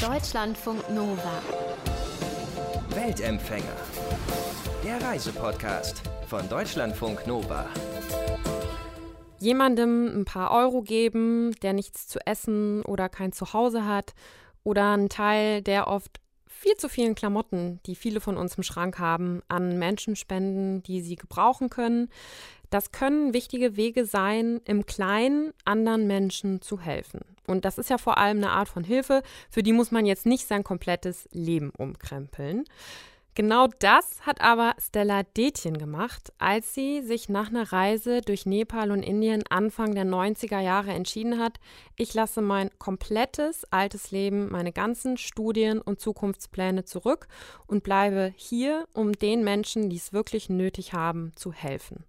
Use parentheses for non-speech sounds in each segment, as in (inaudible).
Deutschlandfunk Nova. Weltempfänger. Der Reisepodcast von Deutschlandfunk Nova. Jemandem ein paar Euro geben, der nichts zu essen oder kein Zuhause hat oder einen Teil der oft viel zu vielen Klamotten, die viele von uns im Schrank haben, an Menschen spenden, die sie gebrauchen können. Das können wichtige Wege sein, im Kleinen anderen Menschen zu helfen. Und das ist ja vor allem eine Art von Hilfe, für die muss man jetzt nicht sein komplettes Leben umkrempeln. Genau das hat aber Stella Detjen gemacht, als sie sich nach einer Reise durch Nepal und Indien Anfang der 90er Jahre entschieden hat, ich lasse mein komplettes altes Leben, meine ganzen Studien und Zukunftspläne zurück und bleibe hier, um den Menschen, die es wirklich nötig haben, zu helfen.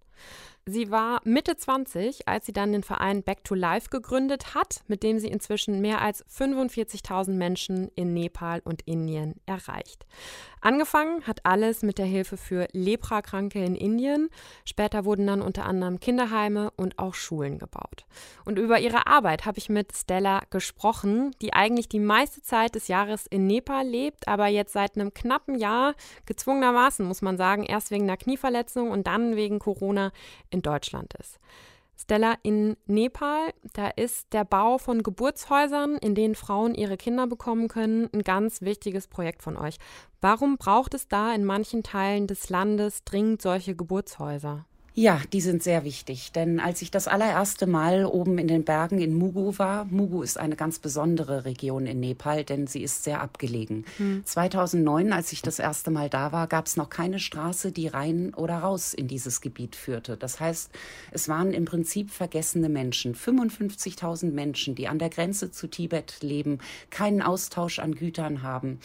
Sie war Mitte 20, als sie dann den Verein Back to Life gegründet hat, mit dem sie inzwischen mehr als 45.000 Menschen in Nepal und Indien erreicht. Angefangen hat alles mit der Hilfe für Leprakranke in Indien. Später wurden dann unter anderem Kinderheime und auch Schulen gebaut. Und über ihre Arbeit habe ich mit Stella gesprochen, die eigentlich die meiste Zeit des Jahres in Nepal lebt, aber jetzt seit einem knappen Jahr gezwungenermaßen, muss man sagen, erst wegen einer Knieverletzung und dann wegen Corona in Deutschland ist. Stella, in Nepal, da ist der Bau von Geburtshäusern, in denen Frauen ihre Kinder bekommen können, ein ganz wichtiges Projekt von euch. Warum braucht es da in manchen Teilen des Landes dringend solche Geburtshäuser? Ja, die sind sehr wichtig, denn als ich das allererste Mal oben in den Bergen in Mugu war, Mugu ist eine ganz besondere Region in Nepal, denn sie ist sehr abgelegen. Hm. 2009, als ich das erste Mal da war, gab es noch keine Straße, die rein oder raus in dieses Gebiet führte. Das heißt, es waren im Prinzip vergessene Menschen, 55.000 Menschen, die an der Grenze zu Tibet leben, keinen Austausch an Gütern haben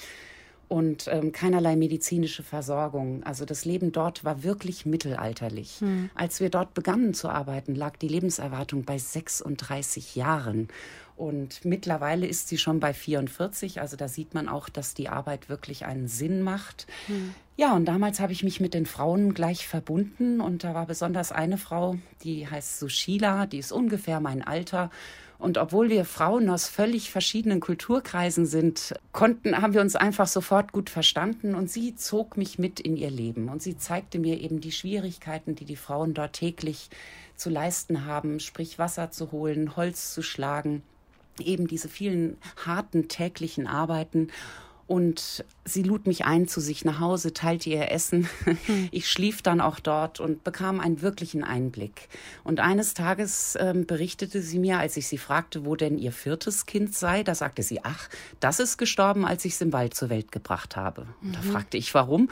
und ähm, keinerlei medizinische Versorgung. Also das Leben dort war wirklich mittelalterlich. Hm. Als wir dort begannen zu arbeiten, lag die Lebenserwartung bei 36 Jahren. Und mittlerweile ist sie schon bei 44. Also da sieht man auch, dass die Arbeit wirklich einen Sinn macht. Hm. Ja, und damals habe ich mich mit den Frauen gleich verbunden. Und da war besonders eine Frau, die heißt Sushila, die ist ungefähr mein Alter. Und obwohl wir Frauen aus völlig verschiedenen Kulturkreisen sind, konnten, haben wir uns einfach sofort gut verstanden. Und sie zog mich mit in ihr Leben. Und sie zeigte mir eben die Schwierigkeiten, die die Frauen dort täglich zu leisten haben, sprich Wasser zu holen, Holz zu schlagen, eben diese vielen harten täglichen Arbeiten. Und sie lud mich ein zu sich nach Hause, teilte ihr Essen. Hm. Ich schlief dann auch dort und bekam einen wirklichen Einblick. Und eines Tages ähm, berichtete sie mir, als ich sie fragte, wo denn ihr viertes Kind sei, da sagte sie, ach, das ist gestorben, als ich es im Wald zur Welt gebracht habe. Und da mhm. fragte ich, warum?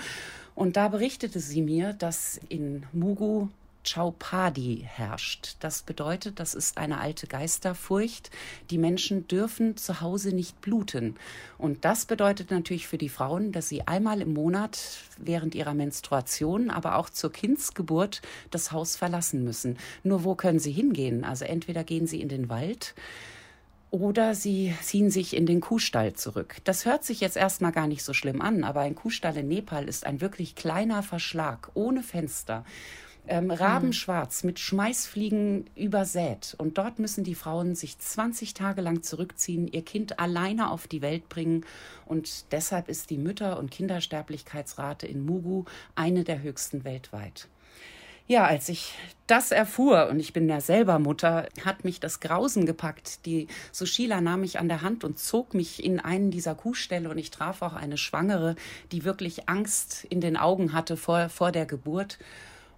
Und da berichtete sie mir, dass in Mugu Chaupadi herrscht. Das bedeutet, das ist eine alte Geisterfurcht. Die Menschen dürfen zu Hause nicht bluten. Und das bedeutet natürlich für die Frauen, dass sie einmal im Monat während ihrer Menstruation, aber auch zur Kindsgeburt das Haus verlassen müssen. Nur wo können sie hingehen? Also entweder gehen sie in den Wald, oder sie ziehen sich in den Kuhstall zurück. Das hört sich jetzt erstmal gar nicht so schlimm an, aber ein Kuhstall in Nepal ist ein wirklich kleiner Verschlag ohne Fenster ähm, rabenschwarz mit Schmeißfliegen übersät. Und dort müssen die Frauen sich 20 Tage lang zurückziehen, ihr Kind alleine auf die Welt bringen. Und deshalb ist die Mütter- und Kindersterblichkeitsrate in Mugu eine der höchsten weltweit. Ja, als ich das erfuhr, und ich bin ja selber Mutter, hat mich das Grausen gepackt. Die Sushila nahm mich an der Hand und zog mich in einen dieser Kuhställe und ich traf auch eine Schwangere, die wirklich Angst in den Augen hatte vor, vor der Geburt.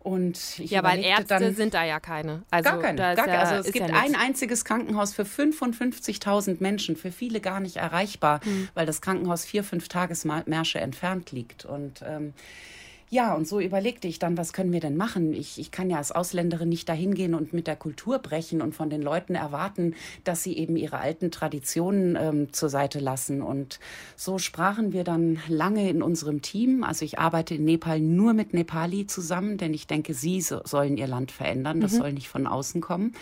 Und ich ja, weil Ärzte dann, sind da ja keine. Also, gar keine. Gar keine. Ja, also es gibt ja ein einziges Krankenhaus für 55.000 Menschen, für viele gar nicht erreichbar, hm. weil das Krankenhaus vier, fünf Tagesmärsche entfernt liegt. Und ähm, ja, und so überlegte ich dann, was können wir denn machen? Ich, ich kann ja als Ausländerin nicht dahin gehen und mit der Kultur brechen und von den Leuten erwarten, dass sie eben ihre alten Traditionen ähm, zur Seite lassen. Und so sprachen wir dann lange in unserem Team. Also ich arbeite in Nepal nur mit Nepali zusammen, denn ich denke, sie so, sollen ihr Land verändern. Das mhm. soll nicht von außen kommen.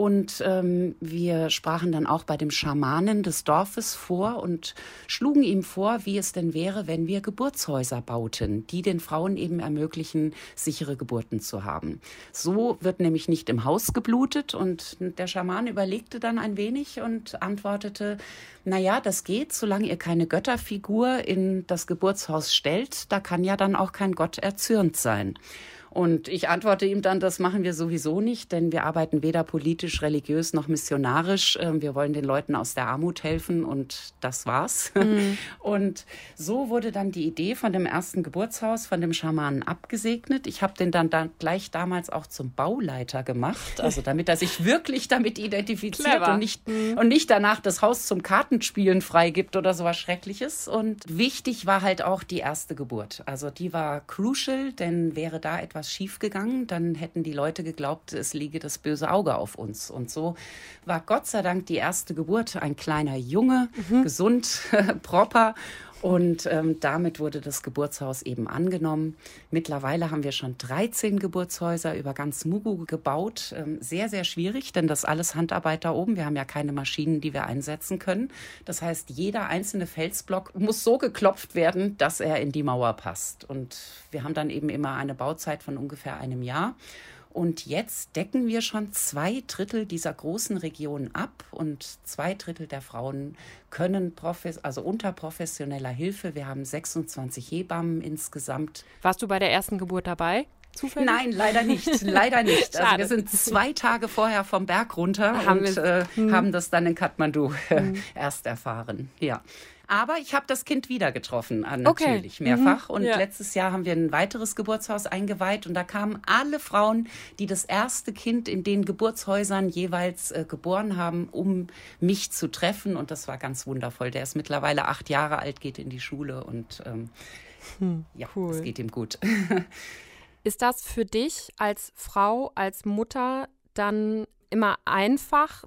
Und ähm, wir sprachen dann auch bei dem Schamanen des Dorfes vor und schlugen ihm vor, wie es denn wäre, wenn wir Geburtshäuser bauten, die den Frauen eben ermöglichen, sichere Geburten zu haben. So wird nämlich nicht im Haus geblutet. Und der Schaman überlegte dann ein wenig und antwortete, na ja, das geht, solange ihr keine Götterfigur in das Geburtshaus stellt, da kann ja dann auch kein Gott erzürnt sein. Und ich antworte ihm dann, das machen wir sowieso nicht, denn wir arbeiten weder politisch, religiös noch missionarisch. Ähm, wir wollen den Leuten aus der Armut helfen und das war's. Mhm. (laughs) Und so wurde dann die Idee von dem ersten Geburtshaus von dem Schamanen abgesegnet. Ich habe den dann, dann gleich damals auch zum Bauleiter gemacht, also damit er sich wirklich damit identifiziert und nicht, mhm. und nicht danach das Haus zum Kartenspielen freigibt oder sowas Schreckliches. Und wichtig war halt auch die erste Geburt. Also die war crucial, denn wäre da etwas was schiefgegangen, dann hätten die Leute geglaubt, es liege das böse Auge auf uns. Und so war Gott sei Dank die erste Geburt ein kleiner Junge, mhm. gesund, (laughs) proper. Und ähm, damit wurde das Geburtshaus eben angenommen. Mittlerweile haben wir schon 13 Geburtshäuser über ganz Mugu gebaut. Ähm, sehr, sehr schwierig, denn das alles Handarbeit da oben. Wir haben ja keine Maschinen, die wir einsetzen können. Das heißt, jeder einzelne Felsblock muss so geklopft werden, dass er in die Mauer passt. Und wir haben dann eben immer eine Bauzeit von ungefähr einem Jahr. Und jetzt decken wir schon zwei Drittel dieser großen Region ab und zwei Drittel der Frauen können also unter professioneller Hilfe. Wir haben 26 Hebammen insgesamt. Warst du bei der ersten Geburt dabei? Zufällig? Nein, leider nicht. (laughs) Leider nicht. Also wir sind zwei Tage vorher vom Berg runter haben und äh, hm. haben das dann in Kathmandu hm. erst erfahren. Ja. Aber ich habe das Kind wieder getroffen, äh, natürlich, okay. mehrfach. Mhm. Und ja. letztes Jahr haben wir ein weiteres Geburtshaus eingeweiht und da kamen alle Frauen, die das erste Kind in den Geburtshäusern jeweils äh, geboren haben, um mich zu treffen. Und das war ganz wundervoll. Der ist mittlerweile acht Jahre alt, geht in die Schule und ähm, hm, ja, cool. es geht ihm gut. Ist das für dich als Frau, als Mutter dann immer einfach.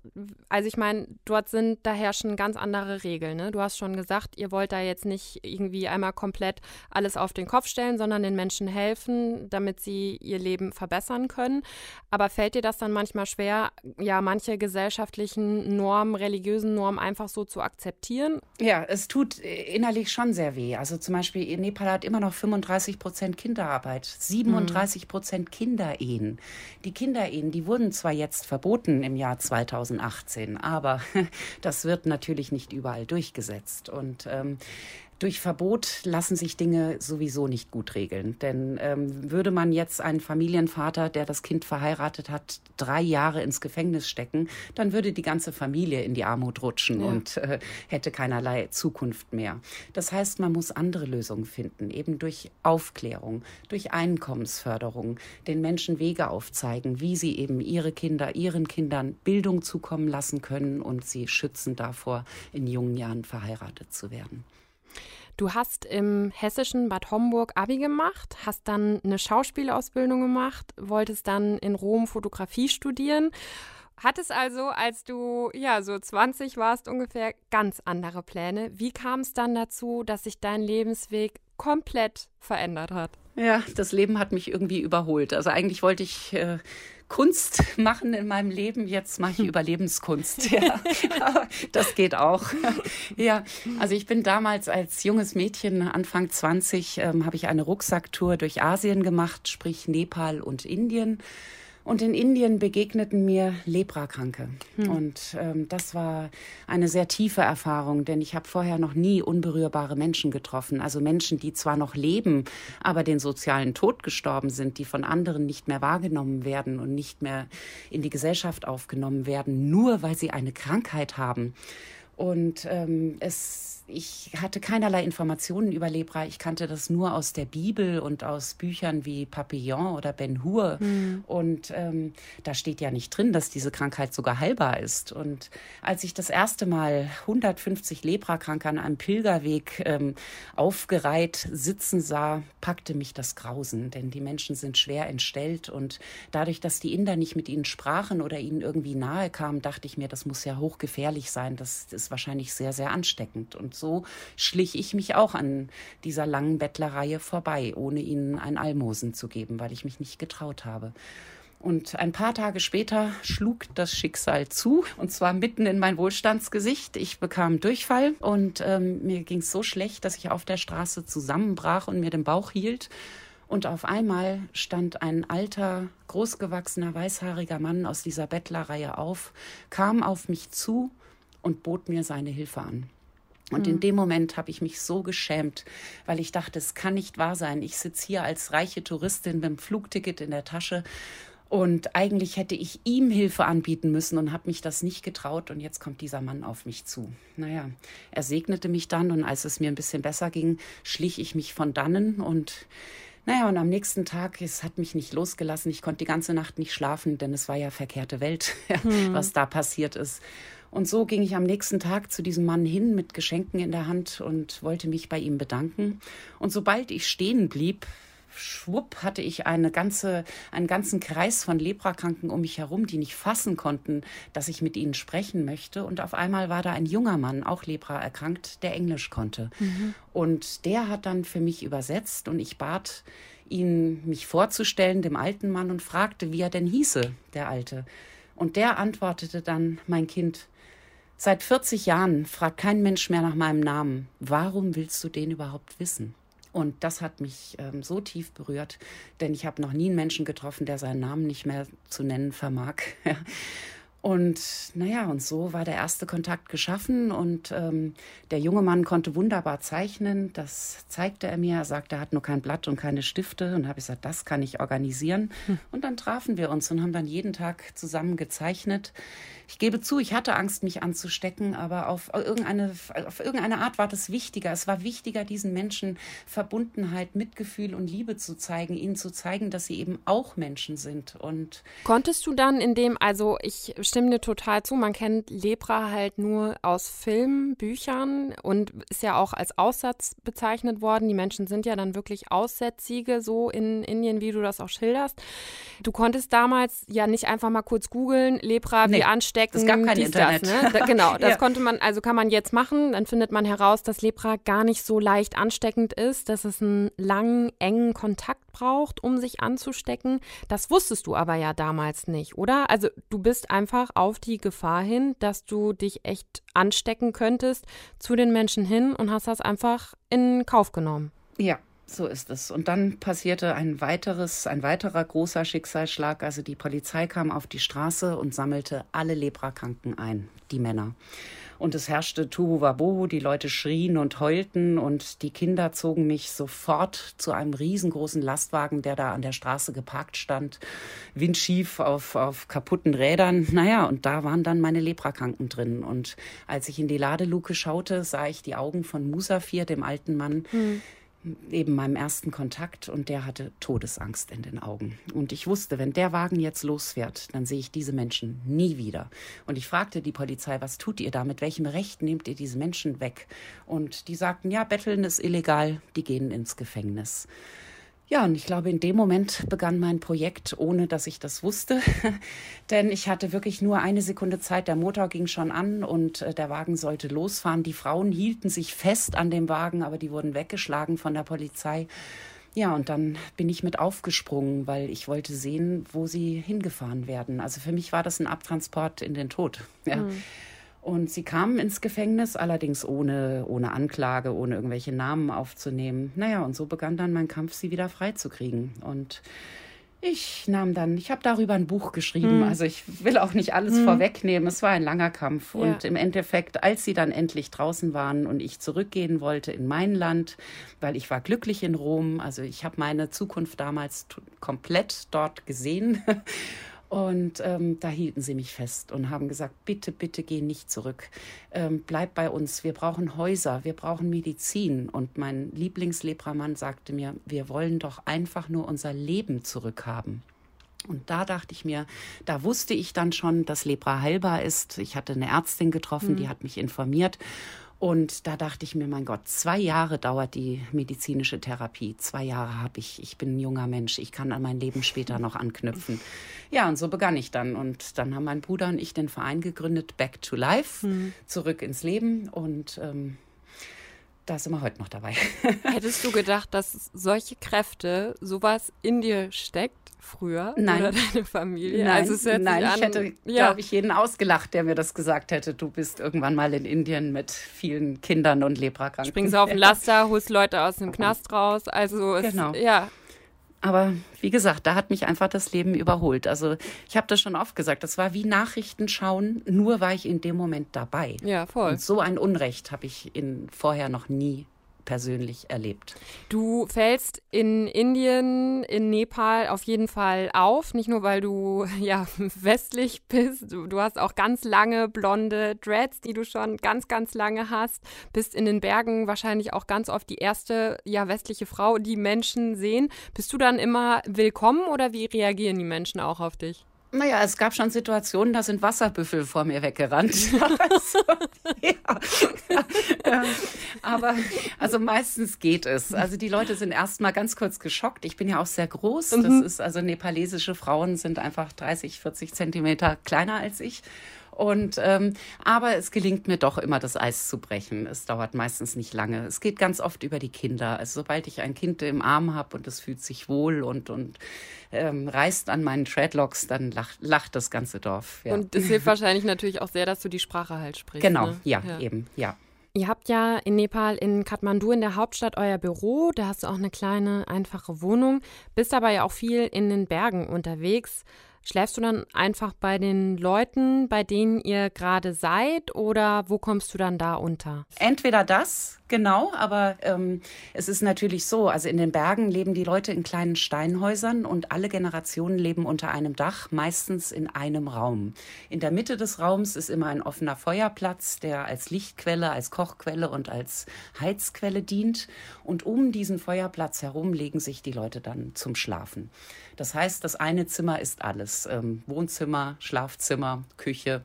Also ich meine, dort sind, da herrschen ganz andere Regeln. Ne? Du hast schon gesagt, ihr wollt da jetzt nicht irgendwie einmal komplett alles auf den Kopf stellen, sondern den Menschen helfen, damit sie ihr Leben verbessern können. Aber fällt dir das dann manchmal schwer, ja, manche gesellschaftlichen Normen, religiösen Normen einfach so zu akzeptieren? Ja, es tut innerlich schon sehr weh. Also zum Beispiel, Nepal hat immer noch 35 Prozent Kinderarbeit, 37 Prozent Kinderehen. Die Kinderehen, die wurden zwar jetzt verboten, verboten im Jahr 2018. Aber (laughs) das wird natürlich nicht überall durchgesetzt. Und ähm, durch Verbot lassen sich Dinge sowieso nicht gut regeln. Denn ähm, würde man jetzt einen Familienvater, der das Kind verheiratet hat, drei Jahre ins Gefängnis stecken, dann würde die ganze Familie in die Armut rutschen ja. und äh, hätte keinerlei Zukunft mehr. Das heißt, man muss andere Lösungen finden, eben durch Aufklärung, durch Einkommensförderung, den Menschen Wege aufzeigen, wie sie eben ihre Kinder, ihren Kindern Bildung zukommen lassen können und sie schützen davor, in jungen Jahren verheiratet zu werden. Du hast im hessischen Bad Homburg Abi gemacht, hast dann eine Schauspielausbildung gemacht, wolltest dann in Rom Fotografie studieren. Hattest also, als du ja so 20 warst, ungefähr ganz andere Pläne. Wie kam es dann dazu, dass sich dein Lebensweg komplett verändert hat? Ja, das Leben hat mich irgendwie überholt. Also eigentlich wollte ich äh, Kunst machen in meinem Leben. Jetzt mache ich (laughs) Überlebenskunst. (laughs) Ja, das geht auch. Ja, also ich bin damals als junges Mädchen, Anfang 20, ähm, habe ich eine Rucksacktour durch Asien gemacht, sprich Nepal und Indien. Und in Indien begegneten mir Leprakranke. Hm. Und ähm, das war eine sehr tiefe Erfahrung, denn ich habe vorher noch nie unberührbare Menschen getroffen. Also Menschen, die zwar noch leben, aber den sozialen Tod gestorben sind, die von anderen nicht mehr wahrgenommen werden und nicht mehr in die Gesellschaft aufgenommen werden, nur weil sie eine Krankheit haben. Und ähm, es ich hatte keinerlei Informationen über Lepra. Ich kannte das nur aus der Bibel und aus Büchern wie Papillon oder Ben Hur. Mhm. Und ähm, da steht ja nicht drin, dass diese Krankheit sogar heilbar ist. Und als ich das erste Mal 150 Leprakranke an einem Pilgerweg ähm, aufgereiht sitzen sah, packte mich das Grausen. Denn die Menschen sind schwer entstellt. Und dadurch, dass die Inder nicht mit ihnen sprachen oder ihnen irgendwie nahe kamen, dachte ich mir, das muss ja hochgefährlich sein. Das ist wahrscheinlich sehr, sehr ansteckend. Und so schlich ich mich auch an dieser langen Bettlerreihe vorbei, ohne ihnen ein Almosen zu geben, weil ich mich nicht getraut habe. Und ein paar Tage später schlug das Schicksal zu, und zwar mitten in mein Wohlstandsgesicht. Ich bekam Durchfall und ähm, mir ging es so schlecht, dass ich auf der Straße zusammenbrach und mir den Bauch hielt. Und auf einmal stand ein alter, großgewachsener, weißhaariger Mann aus dieser Bettlerreihe auf, kam auf mich zu und bot mir seine Hilfe an. Und in hm. dem Moment habe ich mich so geschämt, weil ich dachte, es kann nicht wahr sein. Ich sitze hier als reiche Touristin mit dem Flugticket in der Tasche und eigentlich hätte ich ihm Hilfe anbieten müssen und habe mich das nicht getraut. Und jetzt kommt dieser Mann auf mich zu. Naja, er segnete mich dann und als es mir ein bisschen besser ging, schlich ich mich von dannen und naja, und am nächsten Tag, es hat mich nicht losgelassen. Ich konnte die ganze Nacht nicht schlafen, denn es war ja verkehrte Welt, (laughs) hm. was da passiert ist. Und so ging ich am nächsten Tag zu diesem Mann hin mit Geschenken in der Hand und wollte mich bei ihm bedanken. Und sobald ich stehen blieb, schwupp hatte ich eine ganze, einen ganzen Kreis von Leprakranken um mich herum, die nicht fassen konnten, dass ich mit ihnen sprechen möchte. Und auf einmal war da ein junger Mann, auch Lepra erkrankt, der Englisch konnte. Mhm. Und der hat dann für mich übersetzt und ich bat ihn, mich vorzustellen, dem alten Mann, und fragte, wie er denn hieße, der Alte. Und der antwortete dann, mein Kind, seit 40 Jahren fragt kein Mensch mehr nach meinem Namen. Warum willst du den überhaupt wissen? Und das hat mich ähm, so tief berührt, denn ich habe noch nie einen Menschen getroffen, der seinen Namen nicht mehr zu nennen vermag. (laughs) Und naja, und so war der erste Kontakt geschaffen und ähm, der junge Mann konnte wunderbar zeichnen. Das zeigte er mir. Er sagte, er hat nur kein Blatt und keine Stifte. Und habe ich gesagt, das kann ich organisieren. Hm. Und dann trafen wir uns und haben dann jeden Tag zusammen gezeichnet. Ich gebe zu, ich hatte Angst, mich anzustecken, aber auf irgendeine, auf irgendeine Art war das wichtiger. Es war wichtiger, diesen Menschen Verbundenheit, Mitgefühl und Liebe zu zeigen, ihnen zu zeigen, dass sie eben auch Menschen sind. Und konntest du dann in dem, also ich stimme dir total zu, man kennt Lepra halt nur aus Filmen, Büchern und ist ja auch als Aussatz bezeichnet worden. Die Menschen sind ja dann wirklich Aussätzige, so in Indien, wie du das auch schilderst. Du konntest damals ja nicht einfach mal kurz googeln, Lepra, nee. wie ansteckend stecken. Es gab kein Internet. Das, ne? da, genau, (laughs) das ja. konnte man, also kann man jetzt machen. Dann findet man heraus, dass Lepra gar nicht so leicht ansteckend ist, dass es einen langen, engen Kontakt braucht, um sich anzustecken. Das wusstest du aber ja damals nicht, oder? Also du bist einfach auf die Gefahr hin, dass du dich echt anstecken könntest, zu den Menschen hin und hast das einfach in Kauf genommen. Ja, so ist es. Und dann passierte ein weiteres, ein weiterer großer Schicksalsschlag. Also die Polizei kam auf die Straße und sammelte alle Leprakranken ein, die Männer. Und es herrschte Tuhuwabohu, die Leute schrien und heulten und die Kinder zogen mich sofort zu einem riesengroßen Lastwagen, der da an der Straße geparkt stand, windschief auf, auf kaputten Rädern. Naja, und da waren dann meine Leprakranken drin. Und als ich in die Ladeluke schaute, sah ich die Augen von Musafir, dem alten Mann, hm eben meinem ersten Kontakt und der hatte Todesangst in den Augen. Und ich wusste, wenn der Wagen jetzt losfährt, dann sehe ich diese Menschen nie wieder. Und ich fragte die Polizei, was tut ihr da? Mit welchem Recht nehmt ihr diese Menschen weg? Und die sagten, ja, betteln ist illegal, die gehen ins Gefängnis. Ja, und ich glaube, in dem Moment begann mein Projekt, ohne dass ich das wusste. (laughs) Denn ich hatte wirklich nur eine Sekunde Zeit. Der Motor ging schon an und äh, der Wagen sollte losfahren. Die Frauen hielten sich fest an dem Wagen, aber die wurden weggeschlagen von der Polizei. Ja, und dann bin ich mit aufgesprungen, weil ich wollte sehen, wo sie hingefahren werden. Also für mich war das ein Abtransport in den Tod. Ja. Mhm. Und sie kamen ins Gefängnis, allerdings ohne, ohne Anklage, ohne irgendwelche Namen aufzunehmen. Naja, und so begann dann mein Kampf, sie wieder freizukriegen. Und ich nahm dann, ich habe darüber ein Buch geschrieben. Hm. Also ich will auch nicht alles hm. vorwegnehmen. Es war ein langer Kampf. Ja. Und im Endeffekt, als sie dann endlich draußen waren und ich zurückgehen wollte in mein Land, weil ich war glücklich in Rom. Also ich habe meine Zukunft damals komplett dort gesehen. (laughs) Und ähm, da hielten sie mich fest und haben gesagt, bitte, bitte geh nicht zurück. Ähm, bleib bei uns. Wir brauchen Häuser, wir brauchen Medizin. Und mein Lieblingslepramann sagte mir, wir wollen doch einfach nur unser Leben zurückhaben. Und da dachte ich mir, da wusste ich dann schon, dass Lepra heilbar ist. Ich hatte eine Ärztin getroffen, mhm. die hat mich informiert. Und da dachte ich mir, mein Gott, zwei Jahre dauert die medizinische Therapie. Zwei Jahre habe ich. Ich bin ein junger Mensch. Ich kann an mein Leben später noch anknüpfen. Ja, und so begann ich dann. Und dann haben mein Bruder und ich den Verein gegründet, Back to Life, mhm. zurück ins Leben. Und ähm, da sind wir heute noch dabei. (laughs) Hättest du gedacht, dass solche Kräfte, sowas in dir steckt früher? Nein. Oder deine Familie? Nein, also nein ich hätte, ja. glaube ich, jeden ausgelacht, der mir das gesagt hätte. Du bist irgendwann mal in Indien mit vielen Kindern und Leprakranken. Springst auf den Laster, holst Leute aus dem (laughs) Knast raus. Also es, Genau. ja, Aber wie gesagt, da hat mich einfach das Leben überholt. Also ich habe das schon oft gesagt, das war wie Nachrichten schauen, nur war ich in dem Moment dabei. ja, voll. Und so ein Unrecht habe ich in, vorher noch nie persönlich erlebt. Du fällst in Indien, in Nepal auf jeden Fall auf, nicht nur weil du (laughs) ja westlich bist, du, du hast auch ganz lange blonde Dreads, die du schon ganz, ganz lange hast, bist in den Bergen wahrscheinlich auch ganz oft die erste ja westliche Frau, die Menschen sehen. Bist du dann immer willkommen oder wie reagieren die Menschen auch auf dich? Naja, es gab schon Situationen, da sind Wasserbüffel vor mir weggerannt. (laughs) also, ja. Ähm, Aber also meistens geht es. Also die Leute sind erstmal ganz kurz geschockt. Ich bin ja auch sehr groß. Das ist also nepalesische Frauen sind einfach 30, 40 Zentimeter kleiner als ich. Und ähm, aber es gelingt mir doch immer, das Eis zu brechen. Es dauert meistens nicht lange. Es geht ganz oft über die Kinder. Also sobald ich ein Kind im Arm habe und es fühlt sich wohl und und ähm, reißt an meinen Treadlocks, dann lacht, lacht das ganze Dorf. Ja. Und es hilft wahrscheinlich natürlich auch sehr, dass du die Sprache halt sprichst. genau, ne? ja, eben, ja. Ihr habt ja in Nepal, in Kathmandu, in der Hauptstadt, euer Büro. Da hast du auch eine kleine, einfache Wohnung. Bist aber ja auch viel in den Bergen unterwegs. Schläfst du dann einfach bei den Leuten, bei denen ihr gerade seid, oder wo kommst du dann da unter? Entweder das, genau, aber ähm, es ist natürlich so, also in den Bergen leben die Leute in kleinen Steinhäusern und alle Generationen leben unter einem Dach, meistens in einem Raum. In der Mitte des Raums ist immer ein offener Feuerplatz, der als Lichtquelle, als Kochquelle und als Heizquelle dient. Und um diesen Feuerplatz herum legen sich die Leute dann zum Schlafen. Das heißt, das eine Zimmer ist alles. Ähm, Wohnzimmer, Schlafzimmer, Küche.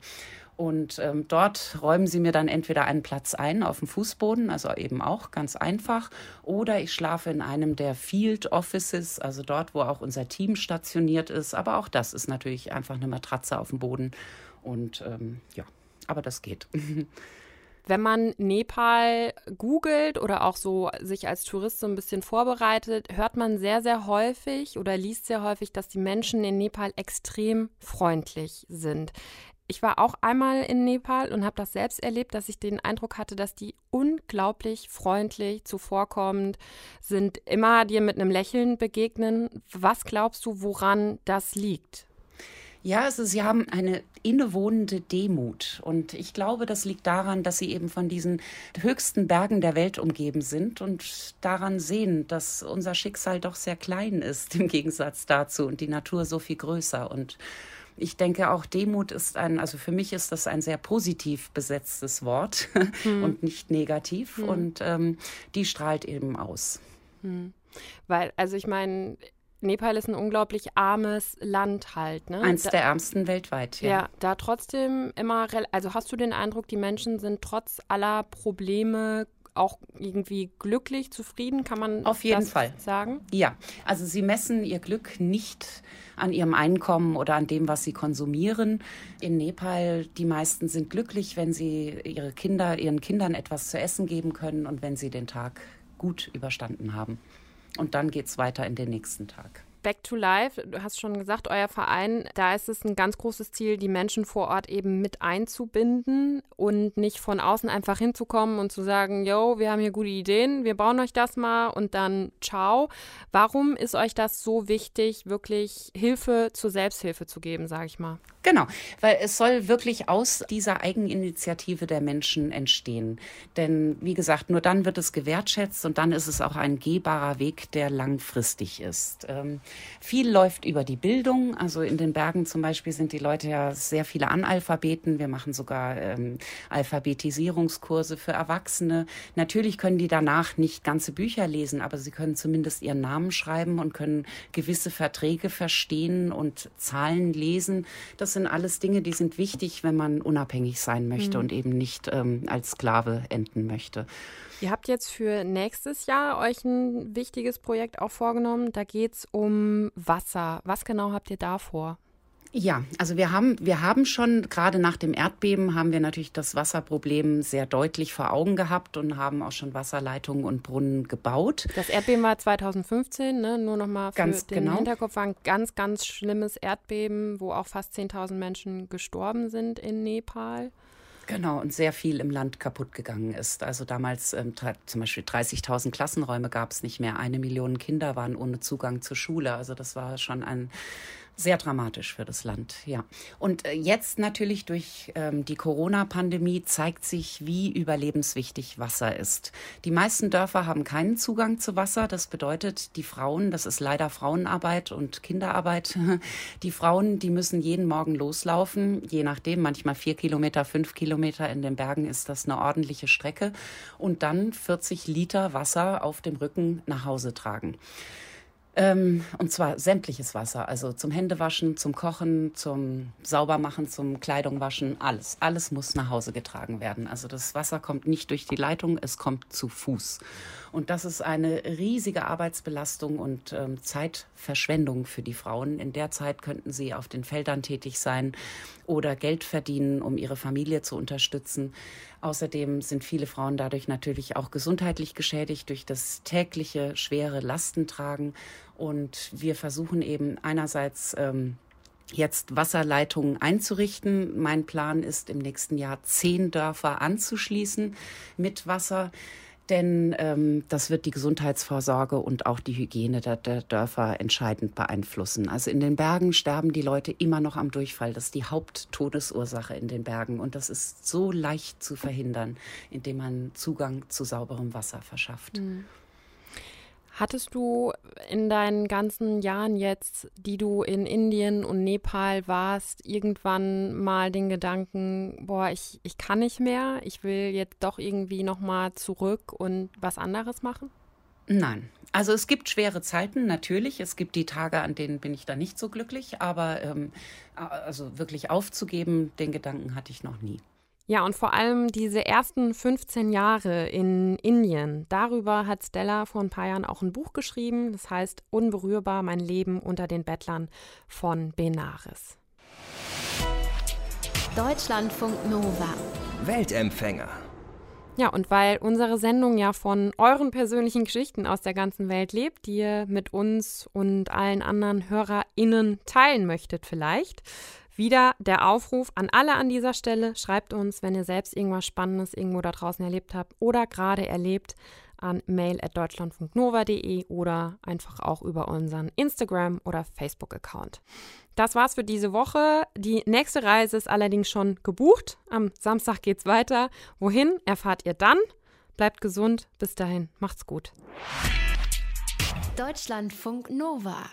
Und ähm, dort räumen sie mir dann entweder einen Platz ein auf dem Fußboden, also eben auch ganz einfach, oder ich schlafe in einem der Field Offices, also dort, wo auch unser Team stationiert ist. Aber auch das ist natürlich einfach eine Matratze auf dem Boden. Und ähm, ja, aber das geht. (laughs) Wenn man Nepal googelt oder auch so sich als Tourist so ein bisschen vorbereitet, hört man sehr, sehr häufig oder liest sehr häufig, dass die Menschen in Nepal extrem freundlich sind. Ich war auch einmal in Nepal und habe das selbst erlebt, dass ich den Eindruck hatte, dass die unglaublich freundlich zuvorkommend sind, immer dir mit einem Lächeln begegnen. Was glaubst du, woran das liegt? Ja, also sie haben eine innewohnende Demut. Und ich glaube, das liegt daran, dass sie eben von diesen höchsten Bergen der Welt umgeben sind und daran sehen, dass unser Schicksal doch sehr klein ist im Gegensatz dazu und die Natur so viel größer. Und ich denke auch Demut ist ein, also für mich ist das ein sehr positiv besetztes Wort (laughs) und nicht negativ. Und ähm, die strahlt eben aus. Weil, also ich meine, Nepal ist ein unglaublich armes Land halt. Ne? Eins Da- der ärmsten weltweit. ja. Ja. da trotzdem immer, also hast du den Eindruck, die Menschen sind trotz aller Probleme auch irgendwie glücklich, zufrieden, kann man Auf jeden Fall. sagen? Ja, also sie messen ihr Glück nicht an ihrem Einkommen oder an dem, was sie konsumieren. In Nepal, die meisten sind glücklich, wenn sie ihre Kinder, ihren Kindern etwas zu essen geben können und wenn sie den Tag gut überstanden haben. Und dann geht's weiter in den nächsten Tag. Back to Life, du hast schon gesagt, euer Verein, da ist es ein ganz großes Ziel, die Menschen vor Ort eben mit einzubinden und nicht von außen einfach hinzukommen und zu sagen, yo, wir haben hier gute Ideen, wir bauen euch das mal und dann ciao. Warum ist euch das so wichtig, wirklich Hilfe zur Selbsthilfe zu geben, sage ich mal? Genau, weil es soll wirklich aus dieser Eigeninitiative der Menschen entstehen. Denn wie gesagt, nur dann wird es gewertschätzt und dann ist es auch ein gehbarer Weg, der langfristig ist. Ähm, viel läuft über die Bildung. Also in den Bergen zum Beispiel sind die Leute ja sehr viele Analphabeten. Wir machen sogar ähm, Alphabetisierungskurse für Erwachsene. Natürlich können die danach nicht ganze Bücher lesen, aber sie können zumindest ihren Namen schreiben und können gewisse Verträge verstehen und Zahlen lesen. Das sind alles Dinge, die sind wichtig, wenn man unabhängig sein möchte und eben nicht ähm, als Sklave enden möchte. Ihr habt jetzt für nächstes Jahr euch ein wichtiges Projekt auch vorgenommen. Da geht es um Wasser. Was genau habt ihr da vor? Ja, also wir haben, wir haben schon, gerade nach dem Erdbeben, haben wir natürlich das Wasserproblem sehr deutlich vor Augen gehabt und haben auch schon Wasserleitungen und Brunnen gebaut. Das Erdbeben war 2015, ne? nur nochmal für ganz den genau. Hinterkopf, war ein ganz, ganz schlimmes Erdbeben, wo auch fast 10.000 Menschen gestorben sind in Nepal. Genau, und sehr viel im Land kaputt gegangen ist. Also damals ähm, zum Beispiel 30.000 Klassenräume gab es nicht mehr. Eine Million Kinder waren ohne Zugang zur Schule. Also das war schon ein sehr dramatisch für das Land, ja. Und äh, jetzt natürlich durch ähm, die Corona-Pandemie zeigt sich, wie überlebenswichtig Wasser ist. Die meisten Dörfer haben keinen Zugang zu Wasser. Das bedeutet, die Frauen, das ist leider Frauenarbeit und Kinderarbeit, (laughs) die Frauen, die müssen jeden Morgen loslaufen, je nachdem, manchmal vier Kilometer, fünf Kilometer in den Bergen ist das eine ordentliche Strecke und dann 40 Liter Wasser auf dem Rücken nach Hause tragen. Ähm, und zwar sämtliches Wasser, also zum Händewaschen, zum Kochen, zum Saubermachen, zum Kleidungwaschen, alles. Alles muss nach Hause getragen werden. Also das Wasser kommt nicht durch die Leitung, es kommt zu Fuß. Und das ist eine riesige Arbeitsbelastung und ähm, Zeitverschwendung für die Frauen. In der Zeit könnten sie auf den Feldern tätig sein oder Geld verdienen, um ihre Familie zu unterstützen. Außerdem sind viele Frauen dadurch natürlich auch gesundheitlich geschädigt durch das tägliche schwere Lastentragen. Und wir versuchen eben einerseits ähm, jetzt Wasserleitungen einzurichten. Mein Plan ist im nächsten Jahr zehn Dörfer anzuschließen mit Wasser denn ähm, das wird die Gesundheitsvorsorge und auch die Hygiene der, der, Dörfer entscheidend beeinflussen. Also in den Bergen sterben die Leute immer noch am Durchfall. Das ist die Haupttodesursache in den Bergen und das ist so leicht zu verhindern, indem man Zugang zu sauberem Wasser verschafft. Mhm. Hattest du in deinen ganzen Jahren jetzt, die du in Indien und Nepal warst, irgendwann mal den Gedanken, boah, ich, ich kann nicht mehr, ich will jetzt doch irgendwie nochmal zurück und was anderes machen? Nein. Also es gibt schwere Zeiten, natürlich. Es gibt die Tage, an denen bin ich da nicht so glücklich, aber ähm, also wirklich aufzugeben, den Gedanken hatte ich noch nie. Ja, und vor allem diese ersten 15 Jahre in Indien, darüber hat Stella vor ein paar Jahren auch ein Buch geschrieben, das heißt Unberührbar, mein Leben unter den Bettlern von Benares. Deutschlandfunk Nova. Weltempfänger. Ja, und weil unsere Sendung ja von euren persönlichen Geschichten aus der ganzen Welt lebt, die ihr mit uns und allen anderen HörerInnen teilen möchtet vielleicht, wieder der Aufruf an alle an dieser Stelle. Schreibt uns, wenn ihr selbst irgendwas Spannendes irgendwo da draußen erlebt habt oder gerade erlebt, an mail.deutschlandfunknova.de oder einfach auch über unseren Instagram- oder Facebook-Account. Das war's für diese Woche. Die nächste Reise ist allerdings schon gebucht. Am Samstag geht's weiter. Wohin erfahrt ihr dann? Bleibt gesund. Bis dahin. Macht's gut. Deutschlandfunk Nova.